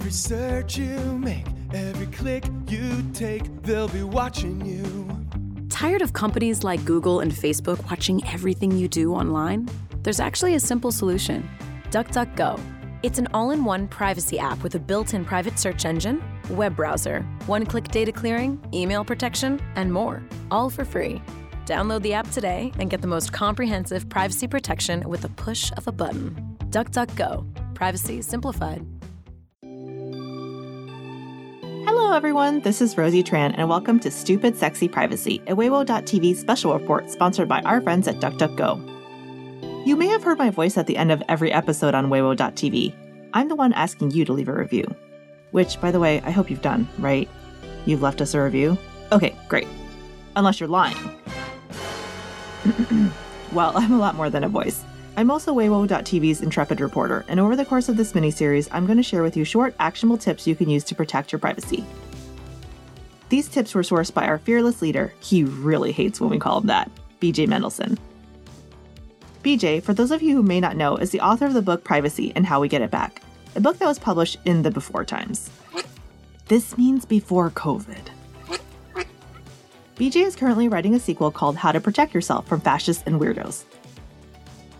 Every search you make, every click you take, they'll be watching you. Tired of companies like Google and Facebook watching everything you do online? There's actually a simple solution DuckDuckGo. It's an all in one privacy app with a built in private search engine, web browser, one click data clearing, email protection, and more, all for free. Download the app today and get the most comprehensive privacy protection with the push of a button. DuckDuckGo. Privacy simplified. Hello, everyone. This is Rosie Tran, and welcome to Stupid Sexy Privacy, a Weibo.tv special report sponsored by our friends at DuckDuckGo. You may have heard my voice at the end of every episode on Weibo.tv. I'm the one asking you to leave a review. Which, by the way, I hope you've done, right? You've left us a review? Okay, great. Unless you're lying. well, I'm a lot more than a voice. I'm also Weibo.tv's intrepid reporter, and over the course of this miniseries, I'm going to share with you short, actionable tips you can use to protect your privacy. These tips were sourced by our fearless leader. He really hates when we call him that, BJ Mendelson. BJ, for those of you who may not know, is the author of the book Privacy and How We Get It Back, a book that was published in the before times. This means before COVID. BJ is currently writing a sequel called How to Protect Yourself from Fascists and Weirdos.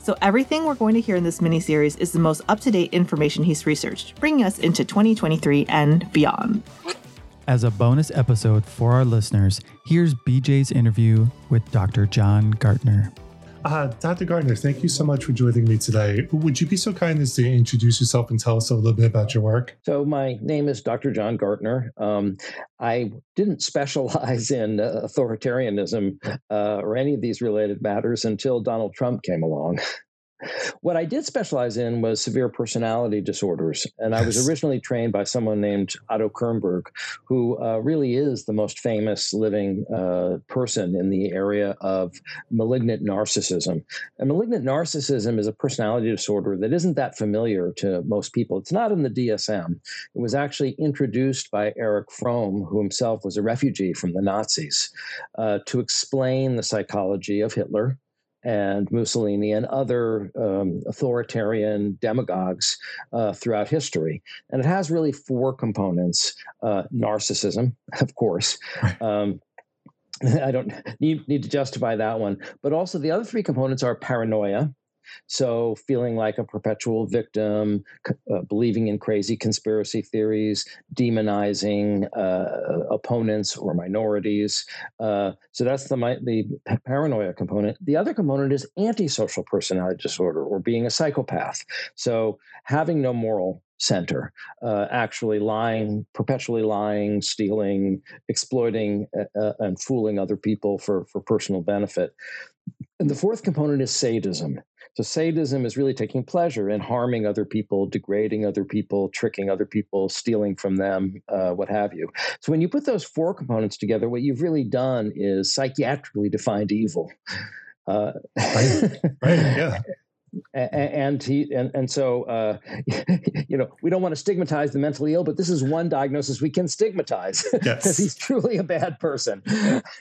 So, everything we're going to hear in this miniseries is the most up to date information he's researched, bringing us into 2023 and beyond. As a bonus episode for our listeners, here's BJ's interview with Dr. John Gartner. Uh, Dr. Gartner, thank you so much for joining me today. Would you be so kind as to introduce yourself and tell us a little bit about your work? So, my name is Dr. John Gartner. Um, I didn't specialize in uh, authoritarianism uh, or any of these related matters until Donald Trump came along. What I did specialize in was severe personality disorders. And I was originally trained by someone named Otto Kernberg, who uh, really is the most famous living uh, person in the area of malignant narcissism. And malignant narcissism is a personality disorder that isn't that familiar to most people. It's not in the DSM. It was actually introduced by Erich Fromm, who himself was a refugee from the Nazis, uh, to explain the psychology of Hitler and Mussolini and other um, authoritarian demagogues uh, throughout history. And it has really four components uh, narcissism, of course. Um, I don't need, need to justify that one. But also, the other three components are paranoia, so, feeling like a perpetual victim, uh, believing in crazy conspiracy theories, demonizing uh, opponents or minorities. Uh, so, that's the, the paranoia component. The other component is antisocial personality disorder or being a psychopath. So, having no moral center, uh, actually lying, perpetually lying, stealing, exploiting, uh, uh, and fooling other people for, for personal benefit. And the fourth component is sadism. So sadism is really taking pleasure in harming other people, degrading other people, tricking other people, stealing from them, uh, what have you. So when you put those four components together, what you've really done is psychiatrically defined evil. Uh, right. right. Yeah and he and, and so uh, you know we don't want to stigmatize the mentally ill but this is one diagnosis we can stigmatize yes. he's truly a bad person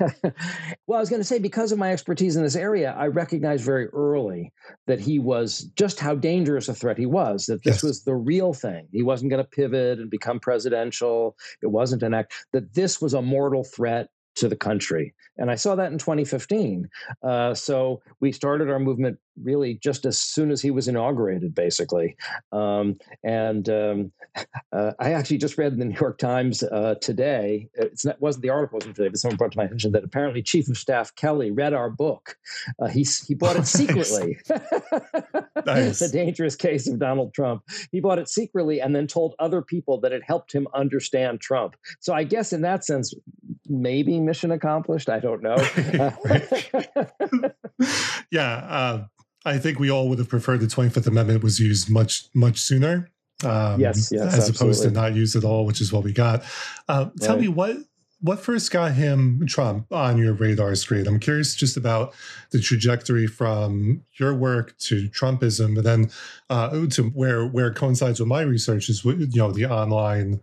well i was going to say because of my expertise in this area i recognized very early that he was just how dangerous a threat he was that this yes. was the real thing he wasn't going to pivot and become presidential it wasn't an act that this was a mortal threat to the country. And I saw that in 2015. Uh, so we started our movement really just as soon as he was inaugurated, basically. Um, and um, uh, I actually just read in the New York Times uh, today. It's not, wasn't the article wasn't today, but someone brought to my attention that apparently Chief of Staff Kelly read our book. Uh, he he bought it secretly. nice. the dangerous case of Donald Trump. He bought it secretly and then told other people that it helped him understand Trump. So I guess in that sense, maybe mission accomplished. I don't know. yeah. Uh, I think we all would have preferred the 25th Amendment was used much, much sooner. Um, yes, yes, as absolutely. opposed to not used at all, which is what we got. Uh, tell right. me what what first got him Trump on your radar screen. I'm curious just about the trajectory from your work to Trumpism, and then uh, to where where it coincides with my research is you know the online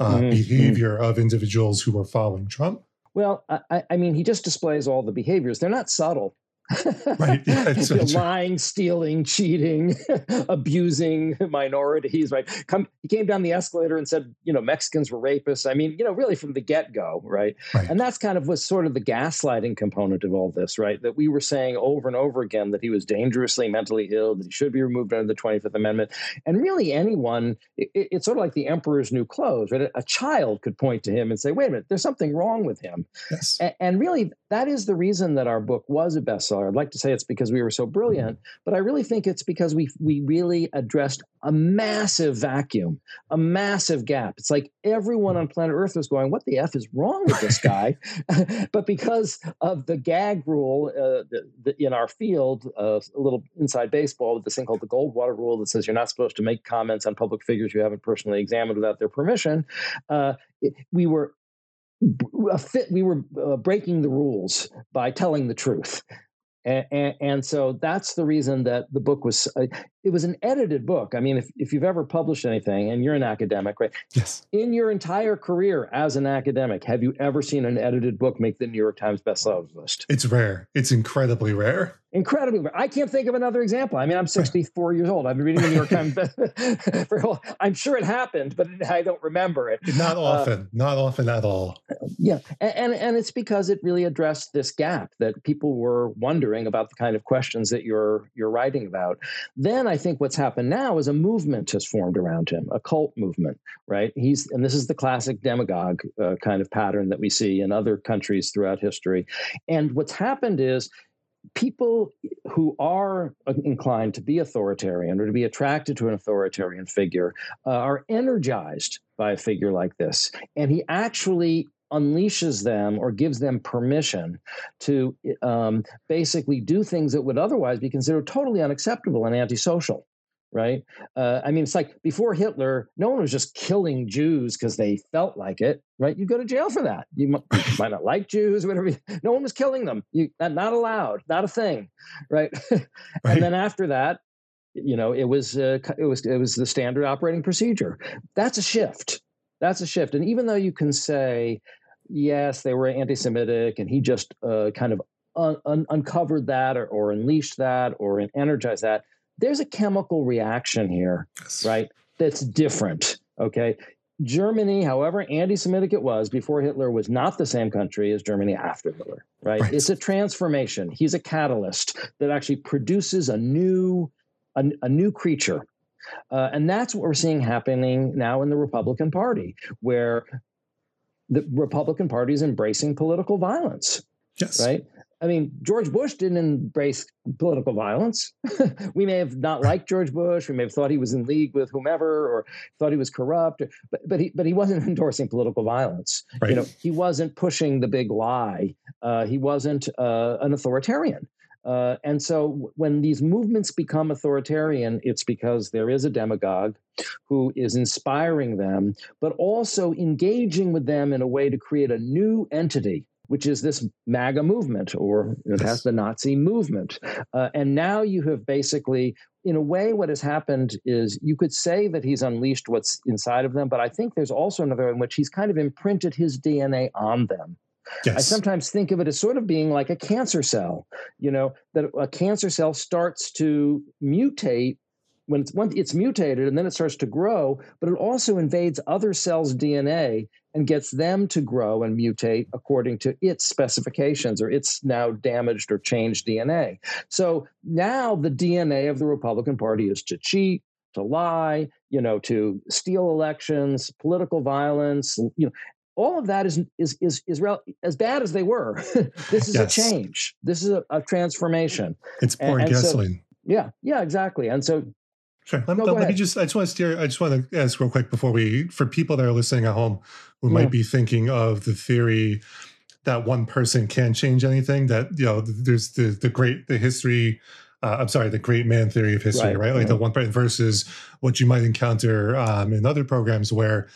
uh, mm-hmm. behavior of individuals who are following Trump. Well, I, I mean, he just displays all the behaviors. They're not subtle right. Yeah, lying, stealing, cheating, abusing minorities. Right. Come, he came down the escalator and said, you know, Mexicans were rapists. I mean, you know, really from the get go. Right? right. And that's kind of was sort of the gaslighting component of all this. Right. That we were saying over and over again that he was dangerously mentally ill, that he should be removed under the 25th Amendment. And really, anyone, it, it's sort of like the emperor's new clothes. Right. A child could point to him and say, wait a minute, there's something wrong with him. Yes. And, and really, that is the reason that our book was a bestseller. I'd like to say it's because we were so brilliant, but I really think it's because we we really addressed a massive vacuum, a massive gap. It's like everyone on planet Earth was going, "What the f is wrong with this guy?" but because of the gag rule uh, the, the, in our field, uh, a little inside baseball with this thing called the Goldwater rule that says you're not supposed to make comments on public figures you haven't personally examined without their permission, uh, it, we were a fit we were uh, breaking the rules by telling the truth and, and, so that's the reason that the book was uh, it was an edited book i mean if, if you've ever published anything and you're an academic right yes in your entire career as an academic have you ever seen an edited book make the new york times bestseller list it's rare it's incredibly rare incredibly rare. I can't think of another example. I mean, I'm 64 years old. I've been reading the New York Times for I'm sure it happened, but I don't remember it. Not uh, often, uh, not often at all. Yeah, and, and it's because it really addressed this gap that people were wondering about the kind of questions that you're you're writing about. Then I think what's happened now is a movement has formed around him, a cult movement, right? He's and this is the classic demagogue uh, kind of pattern that we see in other countries throughout history. And what's happened is people who are inclined to be authoritarian or to be attracted to an authoritarian figure uh, are energized by a figure like this. And he actually unleashes them or gives them permission to um, basically do things that would otherwise be considered totally unacceptable and antisocial right? Uh, I mean, it's like before Hitler, no one was just killing Jews because they felt like it, right? You go to jail for that. You might, might not like Jews, whatever. No one was killing them. You not allowed, not a thing, right? right. And then after that, you know, it was uh, it was it was the standard operating procedure. That's a shift. That's a shift. And even though you can say, yes, they were anti-Semitic, and he just uh, kind of un- un- uncovered that or, or unleashed that or energized that there's a chemical reaction here, right? That's different. Okay. Germany, however anti Semitic it was before Hitler, was not the same country as Germany after Hitler, right? right? It's a transformation. He's a catalyst that actually produces a new, a, a new creature. Uh, and that's what we're seeing happening now in the Republican Party, where the Republican Party is embracing political violence. Yes. Right. I mean, George Bush didn't embrace political violence. we may have not liked George Bush. We may have thought he was in league with whomever, or thought he was corrupt. But but he but he wasn't endorsing political violence. Right. You know, he wasn't pushing the big lie. Uh, he wasn't uh, an authoritarian. Uh, and so when these movements become authoritarian, it's because there is a demagogue who is inspiring them, but also engaging with them in a way to create a new entity which is this MAGA movement, or it has the Nazi movement. Uh, and now you have basically, in a way, what has happened is you could say that he's unleashed what's inside of them, but I think there's also another in which he's kind of imprinted his DNA on them. Yes. I sometimes think of it as sort of being like a cancer cell, you know, that a cancer cell starts to mutate when it's, when it's mutated and then it starts to grow, but it also invades other cells' DNA and gets them to grow and mutate according to its specifications or its now damaged or changed DNA. So now the DNA of the Republican Party is to cheat, to lie, you know, to steal elections, political violence, you know, all of that is is is is rel- as bad as they were. this is yes. a change. This is a, a transformation. It's pouring and, and gasoline. So, yeah, yeah, exactly. And so Sure. Let, no, let me just, I just want to steer, I just want to ask real quick before we, for people that are listening at home who yeah. might be thinking of the theory that one person can't change anything, that, you know, there's the, the great, the history, uh, I'm sorry, the great man theory of history, right? right? Like the one person versus what you might encounter um, in other programs where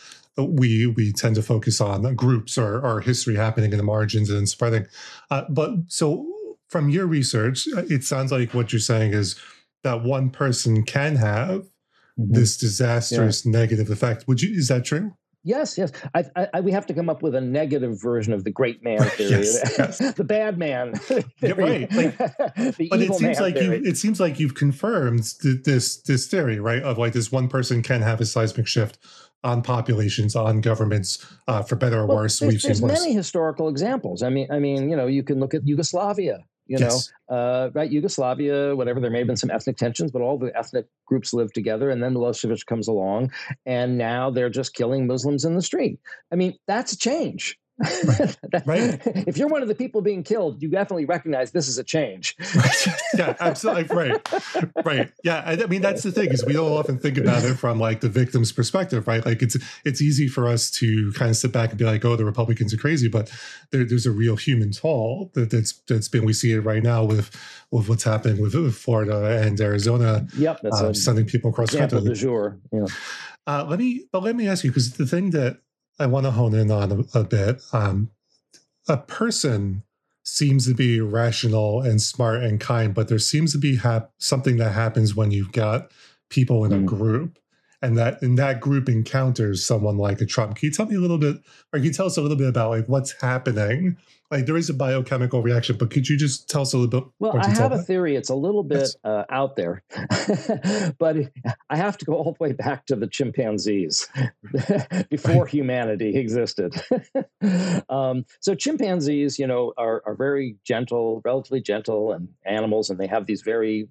we we tend to focus on groups or, or history happening in the margins and spreading. Uh, but so from your research, it sounds like what you're saying is that one person can have mm-hmm. this disastrous yeah. negative effect. Would you? Is that true? Yes, yes. I, I, we have to come up with a negative version of the great man theory, yes, yes. the bad man. Yeah, right. Like, but it seems like you. It seems like you've confirmed this this theory, right? Of like this one person can have a seismic shift on populations, on governments, uh, for better or well, worse. There's, We've there's many historical examples. I mean, I mean, you know, you can look at Yugoslavia you yes. know, uh, right? Yugoslavia, whatever. There may have been some ethnic tensions, but all the ethnic groups lived together. And then Milosevic comes along, and now they're just killing Muslims in the street. I mean, that's a change. Right. right. If you're one of the people being killed, you definitely recognize this is a change. Right. Yeah, absolutely. Right. Right. Yeah. I, I, mean, that's the thing is we don't often think about it from like the victim's perspective, right? Like it's it's easy for us to kind of sit back and be like, oh, the Republicans are crazy, but there, there's a real human toll that, that's that's been. We see it right now with with what's happening with, with Florida and Arizona. Yep. That's um, sending people across the country. Du jour. Yeah. Uh, let me, but let me ask you because the thing that I want to hone in on a, a bit. Um, a person seems to be rational and smart and kind, but there seems to be hap- something that happens when you've got people in a mm. group and that in that group encounters someone like a Trump. Can you tell me a little bit, or can you tell us a little bit about like what's happening like there is a biochemical reaction, but could you just tell us a little bit? Well, I have a theory. It's a little bit uh, out there, but I have to go all the way back to the chimpanzees before right. humanity existed. um, so chimpanzees, you know, are, are very gentle, relatively gentle, and animals, and they have these very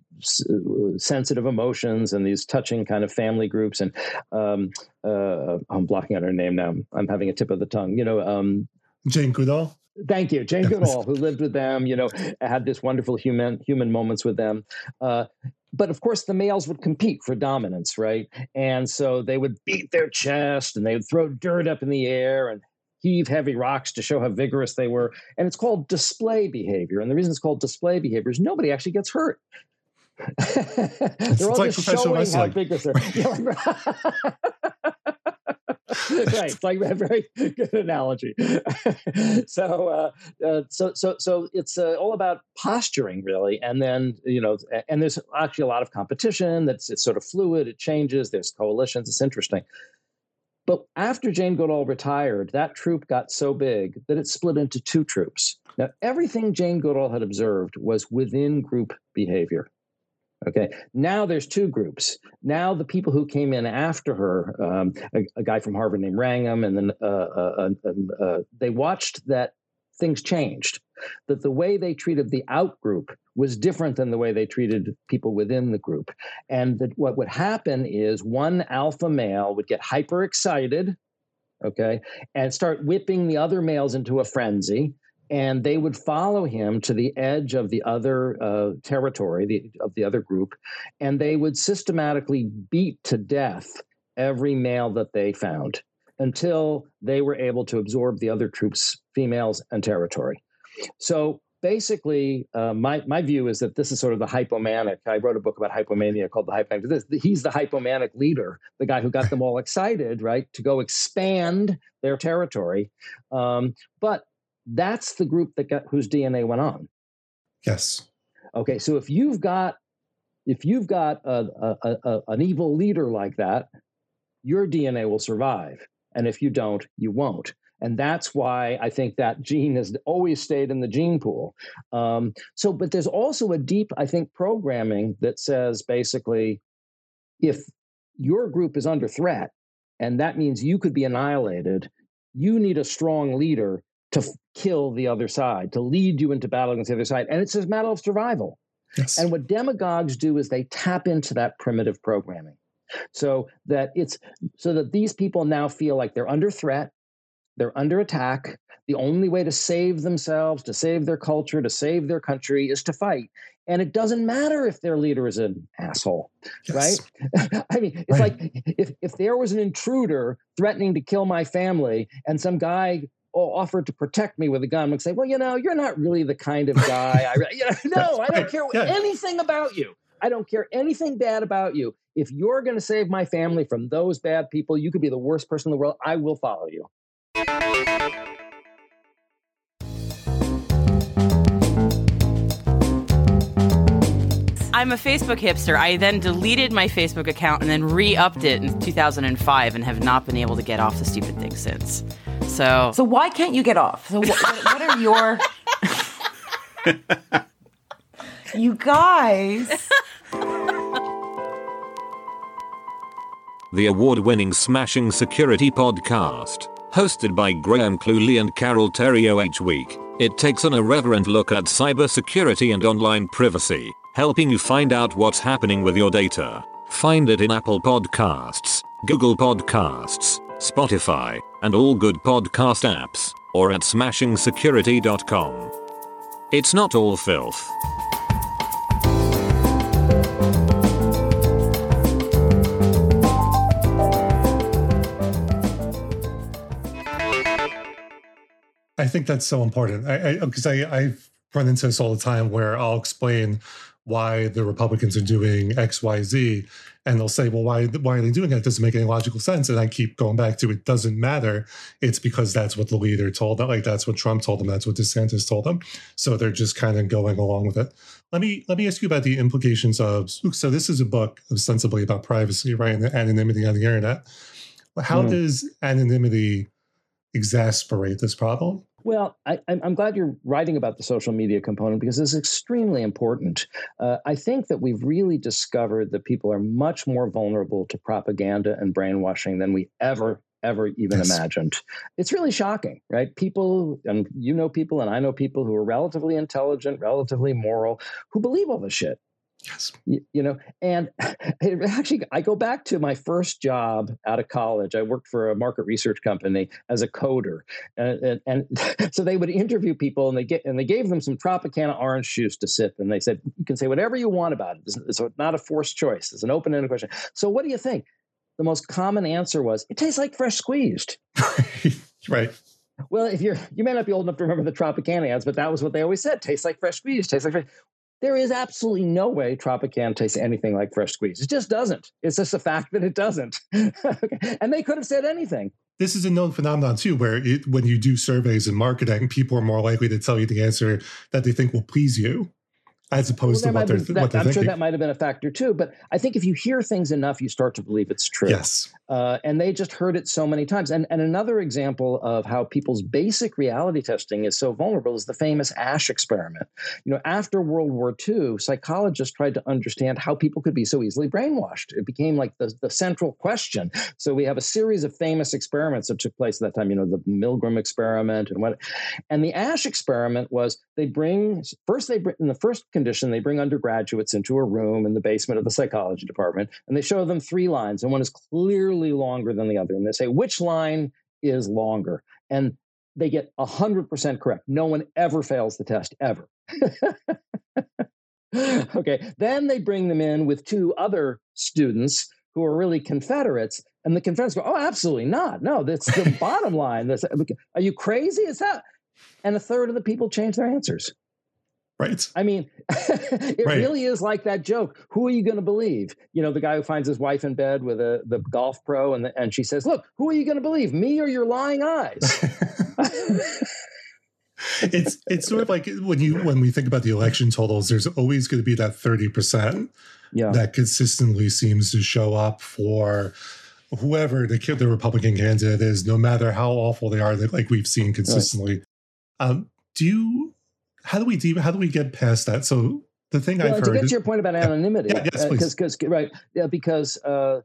uh, sensitive emotions and these touching kind of family groups. And um, uh, I'm blocking out her name now. I'm having a tip of the tongue. You know, um, Jane Goodall. Thank you, Jane Goodall, who lived with them. You know, had this wonderful human human moments with them. Uh, but of course, the males would compete for dominance, right? And so they would beat their chest and they would throw dirt up in the air and heave heavy rocks to show how vigorous they were. And it's called display behavior. And the reason it's called display behavior is nobody actually gets hurt. They're all like just showing how vigorous they are. right. Like a very good analogy. so, uh, uh, so, so, so it's uh, all about posturing, really. And then, you know, and there's actually a lot of competition. That's it's sort of fluid. It changes. There's coalitions. It's interesting. But after Jane Goodall retired, that troop got so big that it split into two troops. Now, everything Jane Goodall had observed was within group behavior. Okay. Now there's two groups. Now the people who came in after her, um, a, a, guy from Harvard named Wrangham, and then uh, uh, uh, uh, they watched that things changed. That the way they treated the out group was different than the way they treated people within the group. And that what would happen is one alpha male would get hyper excited, okay, and start whipping the other males into a frenzy and they would follow him to the edge of the other uh, territory the, of the other group and they would systematically beat to death every male that they found until they were able to absorb the other troops females and territory. So basically uh, my, my view is that this is sort of the hypomanic i wrote a book about hypomania called the hypomanic this, he's the hypomanic leader the guy who got them all excited right to go expand their territory um, but that's the group that got whose DNA went on. Yes. Okay, so if you've got if you've got a, a, a, an evil leader like that, your DNA will survive, and if you don't, you won't. And that's why I think that gene has always stayed in the gene pool. Um, so, but there's also a deep, I think, programming that says basically, if your group is under threat, and that means you could be annihilated, you need a strong leader to f- kill the other side, to lead you into battle against the other side. And it's a matter of survival. Yes. And what demagogues do is they tap into that primitive programming. So that it's so that these people now feel like they're under threat, they're under attack. The only way to save themselves, to save their culture, to save their country is to fight. And it doesn't matter if their leader is an asshole, yes. right? I mean, it's right. like if, if there was an intruder threatening to kill my family and some guy offered to protect me with a gun would say, "Well, you know, you're not really the kind of guy." I, you know, no, I don't care yeah. anything about you. I don't care anything bad about you. If you're going to save my family from those bad people, you could be the worst person in the world. I will follow you. I'm a Facebook hipster. I then deleted my Facebook account and then re-upped it in 2005 and have not been able to get off the stupid thing since. So, so why can't you get off? So what, what are your you guys? The award-winning Smashing Security podcast, hosted by Graham Cluley and Carole Theriault each week. It takes an irreverent look at cybersecurity and online privacy, helping you find out what's happening with your data. Find it in Apple Podcasts, Google Podcasts, Spotify, and all good podcast apps, or at smashingsecurity.com. It's not all filth. I think that's so important. I because I, I, I've run into this all the time where I'll explain why the Republicans are doing X, Y, Z, and they'll say, "Well, why why are they doing it? It doesn't make any logical sense." And I keep going back to it doesn't matter. It's because that's what the leader told them. Like that's what Trump told them. That's what DeSantis told them. So they're just kind of going along with it. Let me let me ask you about the implications of. So this is a book ostensibly about privacy, right, and anonymity on the internet. How mm. does anonymity exasperate this problem? Well, I, am glad you're writing about the social media component because it's extremely important. Uh, I think that we've really discovered that people are much more vulnerable to propaganda and brainwashing than we ever ever even yes. imagined. It's really shocking, right? People, and you know people, and I know people who are relatively intelligent, relatively moral, who believe all this shit. Yes. You, you, know, and actually, I go back to my first job out of college. I worked for a market research company as a coder, and, and, and, so they would interview people, and they get and they gave them some Tropicana orange juice to sip, and they said, "You can say whatever you want about it. It's, it's not a forced choice. It's an open-ended question." So, what do you think? The most common answer was, "It tastes like fresh squeezed." right. Well, if you're you may not be old enough to remember the Tropicana ads, but that was what they always said: tastes like fresh squeezed, tastes like fresh. There is absolutely no way Tropicana tastes anything like fresh squeeze. It just doesn't. It's just a fact that it doesn't. and they could have said anything. This is a known phenomenon too, where it, when you do surveys in marketing, people are more likely to tell you the answer that they think will please you as opposed well, to what they're, that, what they're I'm thinking. sure that might have been a factor too. But I think if you hear things enough, you start to believe it's true. Yes. Uh, and they just heard it so many times. And, and another example of how people's basic reality testing is so vulnerable is the famous Asch experiment. You know, after World War II, psychologists tried to understand how people could be so easily brainwashed. It became like the, the central question. So we have a series of famous experiments that took place at that time, you know, the Milgram experiment and what. And the Asch experiment was they bring, first they bring, in the first condition, they bring undergraduates into a room in the basement of the psychology department and they show them three lines, and one is clearly longer than the other. And they say, which line is longer? And they get 100% correct. No one ever fails the test, ever. okay. Then they bring them in with two other students who are really Confederates. And the Confederates go, oh, absolutely not. No, that's the bottom line. That's, uh, are you crazy? Is that? And a third of the people change their answers. Right. I mean, it right. really is like that joke. Who are you going to believe? You know, the guy who finds his wife in bed with a, the golf pro, and the, and she says, "Look, who are you going to believe, me or your lying eyes?" it's it's sort of like when you when we think about the election totals, there's always going to be that thirty percent yeah. that consistently seems to show up for whoever the kid the Republican candidate is, no matter how awful they are, That like we've seen consistently. Right. Um, do you how do we de- how do we get past that? So the thing well, I've to heard get to your point about anonymity, yeah, yes, because uh, right, yeah, because uh,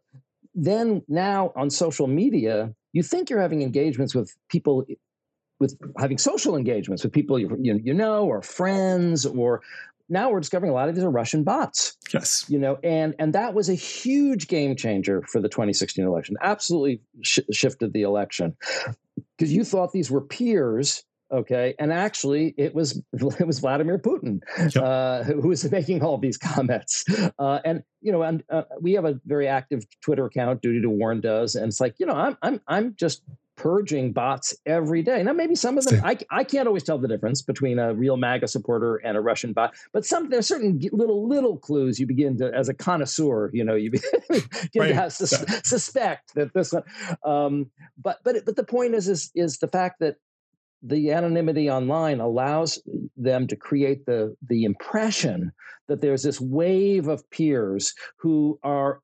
then now on social media, you think you're having engagements with people with having social engagements with people you, you, you know or friends or now we're discovering a lot of these are Russian bots. Yes, you know, and and that was a huge game changer for the 2016 election. Absolutely sh- shifted the election because you thought these were peers okay and actually it was it was vladimir putin yep. uh, who was making all these comments uh, and you know and uh, we have a very active twitter account duty to warn does and it's like you know i'm i'm i'm just purging bots every day. Now, maybe some of them, I, I can't always tell the difference between a real MAGA supporter and a Russian bot, but some there's certain little little clues you begin to, as a connoisseur, you know, you begin right. to have, sus- suspect that this one. Um, but but but the point is is is the fact that the anonymity online allows them to create the the impression that there's this wave of peers who are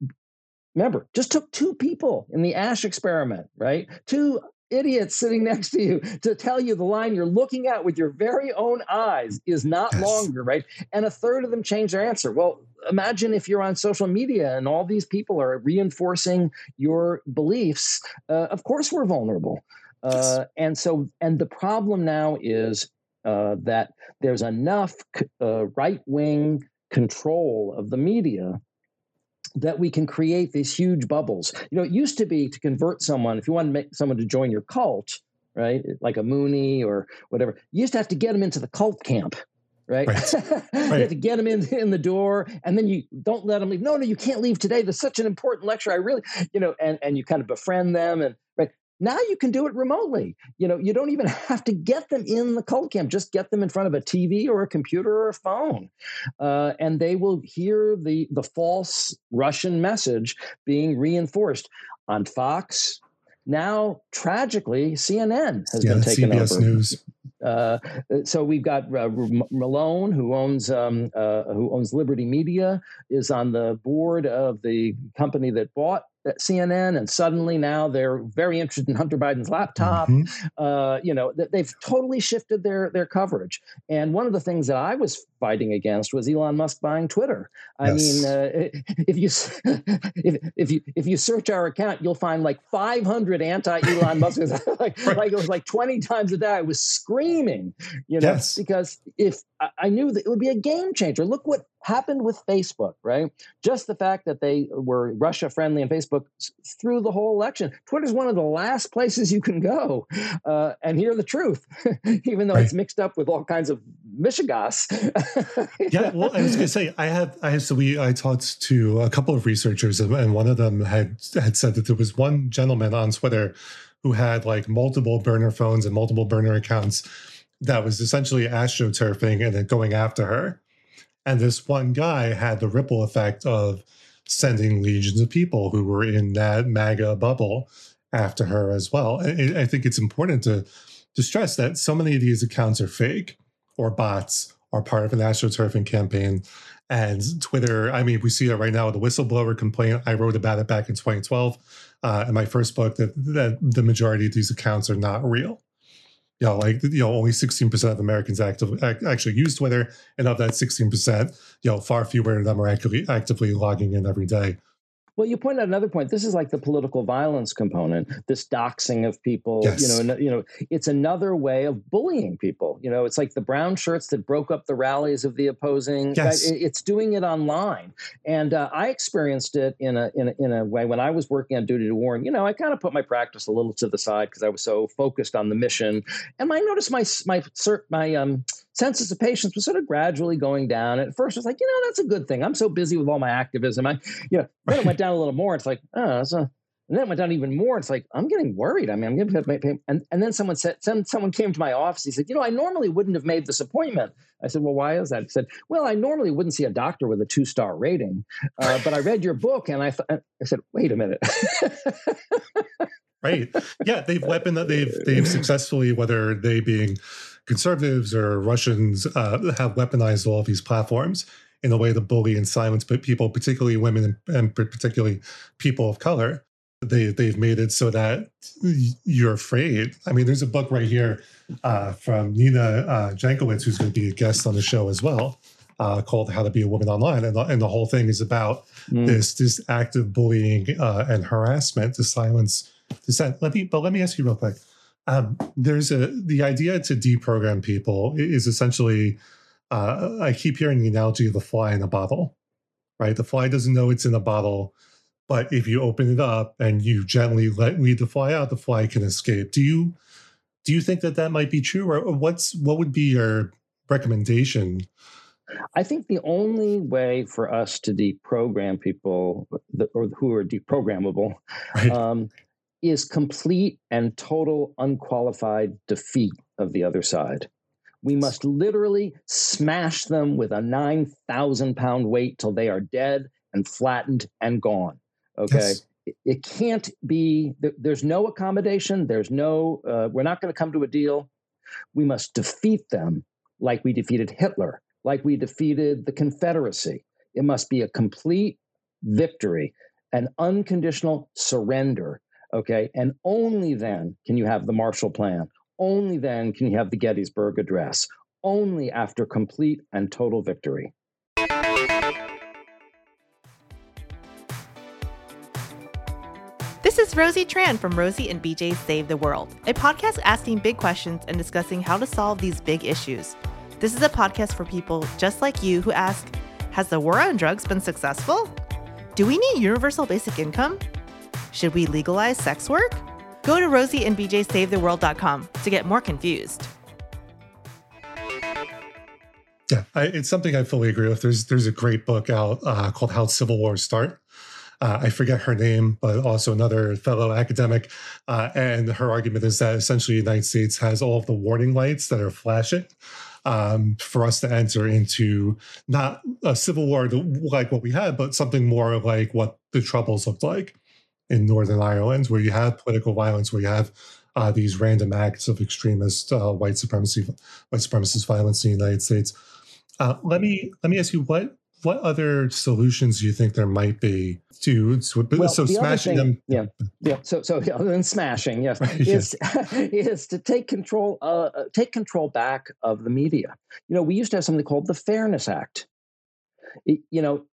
remember just took two people in the Asch experiment right? Two idiots sitting next to you to tell you the line you're looking at with your very own eyes is not yes. longer right? And a third of them change their answer. Well imagine if you're on social media and all these people are reinforcing your beliefs uh, of course we're vulnerable uh, and so and the problem now is uh, that there's enough uh, right wing control of the media that we can create these huge bubbles. You know, it used to be to convert someone, if you want to make someone to join your cult, right, like a Moonie or whatever, you used to have to get them into the cult camp. Right, right. you have to get them in in the door, and then you don't let them leave. No, no, you can't leave today. There's such an important lecture. I really, you know, and and you kind of befriend them, and right now you can do it remotely. You know, you don't even have to get them in the cult camp. Just get them in front of a TV or a computer or a phone, uh, and they will hear the the false Russian message being reinforced on Fox. Now, tragically, CNN has yeah, been taken CBS over. News. Uh, so we've got uh, Malone, who owns um, uh, who owns Liberty Media, is on the board of the company that bought CNN, and suddenly now they're very interested in Hunter Biden's laptop. Mm-hmm. Uh, you know, they've totally shifted their their coverage. And one of the things that I was fighting against was Elon Musk buying Twitter. I yes. mean, uh, if you if, if you if you search our account, you'll find like 500 anti Elon Musk. like, right. like it was like 20 times a day. I was screaming, you know, yes. because if I knew that it would be a game changer. Look what happened with Facebook, right? Just the fact that they were Russia friendly and Facebook through the whole election. Twitter's one of the last places you can go uh, and hear the truth, even though right. it's mixed up with all kinds of mishegas. yeah, well, I was going to say I have I have so we I talked to a couple of researchers and one of them had had said that there was one gentleman on Twitter who had like multiple burner phones and multiple burner accounts that was essentially astroturfing and then going after her. And this one guy had the ripple effect of sending legions of people who were in that MAGA bubble after her as well. I, I think it's important to to stress that so many of these accounts are fake or bots are part of an astroturfing campaign. And Twitter, I mean, we see it right now the whistleblower complaint. I wrote about it back in 2012 uh, in my first book that, that the majority of these accounts are not real you know, like you know, only 16% of Americans actively actually use Twitter, and of that 16%, you know, far fewer of them are actively actively logging in every day. Well, you point out another point. This is like the political violence component, this doxing of people. Yes. You know, you know, it's another way of bullying people. You know, it's like the brown shirts that broke up the rallies of the opposing. Yes. It's doing it online, and uh, I experienced it in a, in a in a way when I was working on duty to warn. You know, I kind of put my practice a little to the side because I was so focused on the mission, and I noticed my my my um census of patients was sort of gradually going down. At first, it was like, you know, that's a good thing. I'm so busy with all my activism. I, you know, then it went down a little more. It's like, oh, that's a, and then it went down even more. It's like I'm getting worried. I mean, I'm getting to and and then someone said, some, someone came to my office. He said, you know, I normally wouldn't have made this appointment. I said, well, why is that? He said, well, I normally wouldn't see a doctor with a two star rating, uh, but I read your book and I th- I said, wait a minute. right? Yeah, they've weapon that they've they've successfully, whether they being conservatives or Russians uh, have weaponized all of these platforms in a way to bully and silence people, particularly women and, particularly people of color. They they've made it so that you're afraid. I mean, there's a book right here uh, from Nina uh, Jankowicz, who's going to be a guest on the show as well, uh, called "How to Be a Woman Online," and the, and the whole thing is about mm. this this active bullying uh, and harassment to silence dissent. Let me, but let me ask you real quick um, there's a the idea to deprogram people is essentially uh, I keep hearing the analogy of the fly in a bottle, right? The fly doesn't know it's in a bottle, but if you open it up and you gently let lead the fly out, the fly can escape. Do you do you think that that might be true, or what's what would be your recommendation? I think the only way for us to deprogram people, or who are deprogrammable, right. um, is complete and total unqualified defeat of the other side. We must literally smash them with a 9,000 pound weight till they are dead and flattened and gone. Okay. Yes. It, can't be, there's no accommodation. There's no, uh, we're not going to come to a deal. We must defeat them like we defeated Hitler, like we defeated the Confederacy. It must be a complete victory, an unconditional surrender. Okay. And only then can you have the Marshall Plan. Only then can you have the Gettysburg Address. Only after complete and total victory. This is Rosie Tran from Rosie and BJ Save the World, a podcast asking big questions and discussing how to solve these big issues. This is a podcast for people just like you who ask Has the war on drugs been successful? Do we need universal basic income? Should we legalize sex work? Go to rosieandbjsavetheworld.com to get more confused. Yeah, I, it's something I fully agree with. There's there's a great book out uh, called How Civil Wars Start. Uh, I forget her name, but also another fellow academic. Uh, and her argument is that essentially the United States has all of the warning lights that are flashing um, for us to enter into not a civil war like what we had, but something more like what the Troubles looked like in Northern Ireland, where you have political violence, where you have uh, these random acts of extremist uh, white supremacy, white supremacist violence in the United States. Uh, let me let me ask you what what other solutions do you think there might be to so, well, so the smashing thing, them? Yeah, yeah. So so other than smashing, yes, is is to take control uh, uh, take control back of the media. You know, we used to have something called the Fairness Act. It, you know,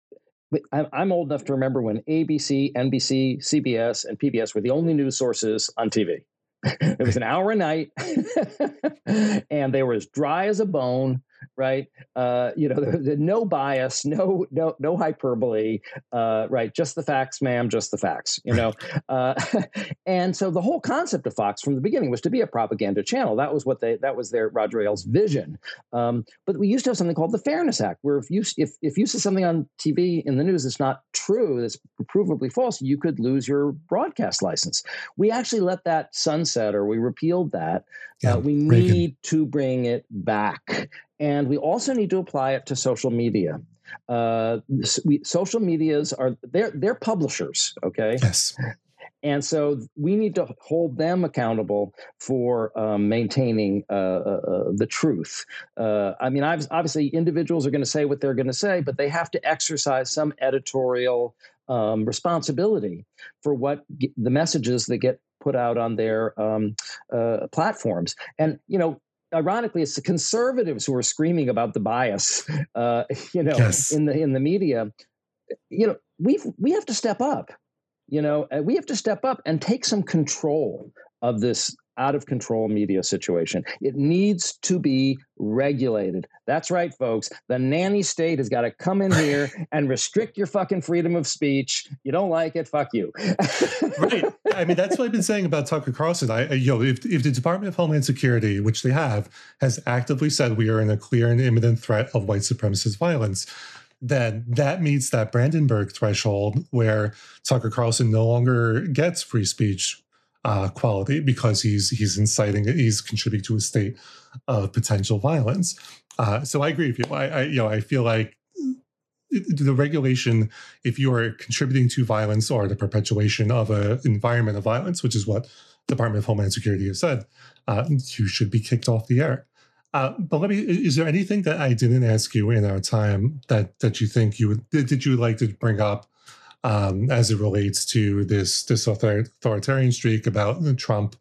I'm old enough to remember when ABC, NBC, CBS, and PBS were the only news sources on TV. it was an hour a night, and they were as dry as a bone right? Uh, you know, the no bias, no no no hyperbole, uh, right? Just the facts, ma'am, just the facts. You know, uh, and so the whole concept of Fox from the beginning was to be a propaganda channel. That was what they that was their Roger Ailes' vision. Um, but we used to have something called the Fairness Act, where if you if if you see something on TV in the news that's not true, that's provably false, you could lose your broadcast license. We actually let that sunset, or we repealed that. Uh, yeah, we Reagan. need to bring it back. And we also need to apply it to social media. Uh, we, social medias are they're they're publishers, okay? Yes. And so we need to hold them accountable for um, maintaining uh, uh, uh the truth. Uh, I mean, obviously, individuals are going to say what they're going to say, but they have to exercise some editorial um, responsibility for what the messages that get put out on their um, uh, platforms. And you know, ironically, it's the conservatives who are screaming about the bias, uh, you know, yes. in the in the media. You know, we we have to step up. You know, we have to step up and take some control of this out of control media situation. It needs to be regulated. That's right, folks. The nanny state has got to come in here and restrict your fucking freedom of speech. You don't like it, fuck you. right. I mean, that's what I've been saying about Tucker Carlson. I, you know, if, if the Department of Homeland Security, which they have, has actively said we are in a clear and imminent threat of white supremacist violence, then that meets that Brandenburg threshold where Tucker Carlson no longer gets free speech uh, quality because he's he's inciting he's contributing to a state of potential violence. Uh, so I agree with you. I, I you know I feel like the regulation, if you are contributing to violence or the perpetuation of an environment of violence, which is what Department of Homeland Security has said, uh, you should be kicked off the air. Uh, but let me. Is there anything that I didn't ask you in our time that that you think you would did you like to bring up um, as it relates to this this authoritarian streak about Trump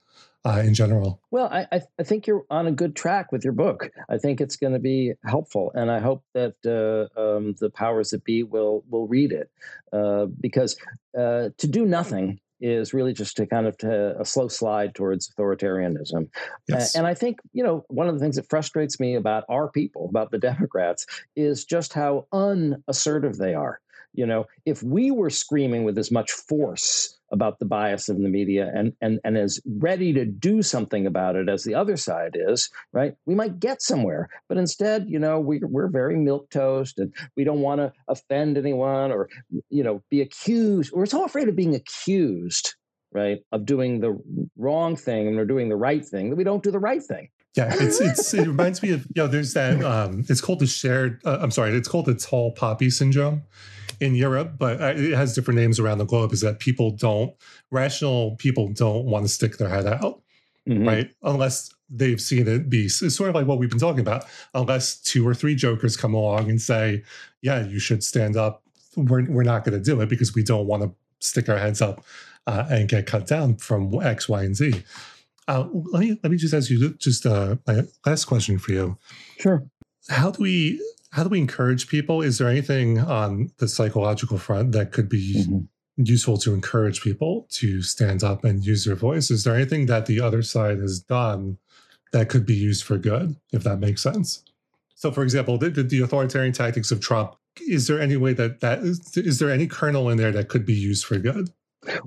uh, in general? Well, I, I think you're on a good track with your book. I think it's going to be helpful, and I hope that uh, um, the powers that be will will read it uh, because uh, to do nothing is really just to kind of to a slow slide towards authoritarianism. Yes. and I think, you know, one of the things that frustrates me about our people, about the Democrats, is just how unassertive they are. You know, if we were screaming with as much force about the bias in the media and and and as ready to do something about it as the other side is, right? We might get somewhere. But instead, you know, we we're very milk toast and we don't want to offend anyone or you know, be accused. We're so afraid of being accused, right, of doing the wrong thing and we're doing the right thing that we don't do the right thing. Yeah, it's it's it reminds me of you know there's that um it's called the shared uh, I'm sorry it's called the tall poppy syndrome in Europe, but uh, it has different names around the globe. Is that people don't rational people don't want to stick their head out mm-hmm. right? Unless they've seen it be it's sort of like what we've been talking about. Unless two or three jokers come along and say, "Yeah, you should stand up," we're we're not going to do it because we don't want to stick our heads up uh, and get cut down from X, Y, and Z. Uh, let me let me just ask you just uh, my last question for you. Sure. How do we how do we encourage people? Is there anything on the psychological front that could be mm-hmm. useful to encourage people to stand up and use their voice? Is there anything that the other side has done that could be used for good, if that makes sense? So, for example, the, the authoritarian tactics of Trump. Is there any way that that is, is there any kernel in there that could be used for good?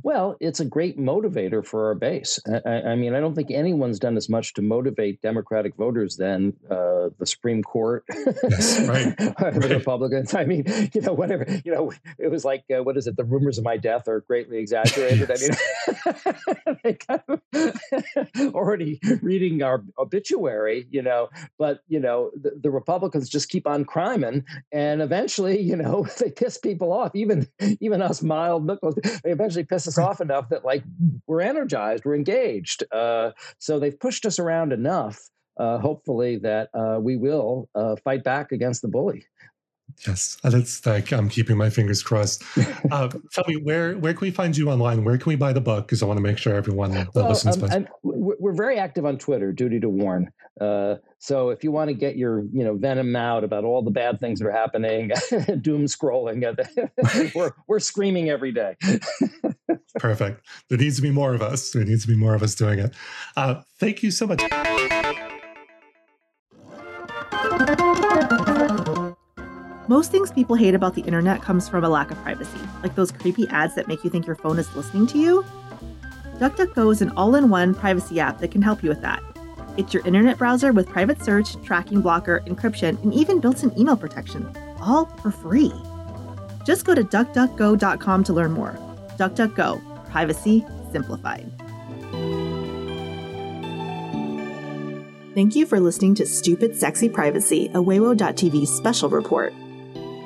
Well, it's a great motivator for our base. I, I, mean, I don't think anyone's done as much to motivate Democratic voters than uh, the Supreme Court, yes, right. the right. Republicans. I mean, you know, whatever. You know, it was like, uh, what is it? The rumors of my death are greatly exaggerated. I mean, they kind of already reading our obituary, you know, but you know, the, the Republicans just keep on criming, and eventually, you know, they piss people off. Even even us mild they eventually piss us off enough that like we're energized, we're engaged. Uh, so they've pushed us around enough, uh, hopefully, that uh, we will uh, fight back against the bully. Yes, that's like I'm keeping my fingers crossed. Uh, tell me where where can we find you online? Where can we buy the book? Because I want to make sure everyone that well, listens. Um, we're very active on Twitter. Duty to warn. Uh, so if you want to get your you know venom out about all the bad things that are happening, doom scrolling, we're we're screaming every day. Perfect. There needs to be more of us. There needs to be more of us doing it. Uh, thank you so much. Most things people hate about the internet comes from a lack of privacy, like those creepy ads that make you think your phone is listening to you. DuckDuckGo is an all-in-one privacy app that can help you with that. It's your internet browser with private search, tracking blocker, encryption, and even built-in email protection, all for free. Just go to duckduckgo.com to learn more. DuckDuckGo, privacy simplified. Thank you for listening to Stupid Sexy Privacy, a Weiwo.tv special report.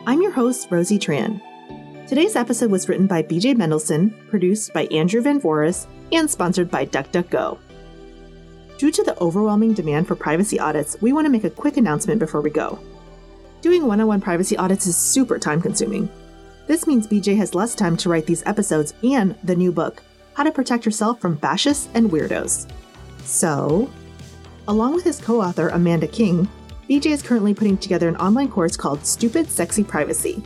I'm your host, Rosie Tran. Today's episode was written by BJ Mendelson, produced by Andrew Van Voris, and sponsored by DuckDuckGo. Due to the overwhelming demand for privacy audits, we want to make a quick announcement before we go. Doing one on one privacy audits is super time consuming. This means BJ has less time to write these episodes and the new book, How to Protect Yourself from Fascists and Weirdos. So, along with his co author Amanda King, BJ is currently putting together an online course called Stupid Sexy Privacy,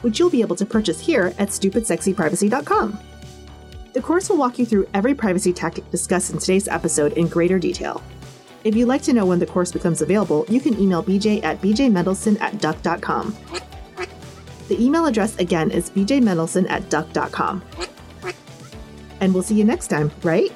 which you'll be able to purchase here at stupidsexyprivacy.com. The course will walk you through every privacy tactic discussed in today's episode in greater detail. If you'd like to know when the course becomes available, you can email BJ at bjmendelson at duck.com. The email address again is bjmendelson at duck.com. And we'll see you next time, right?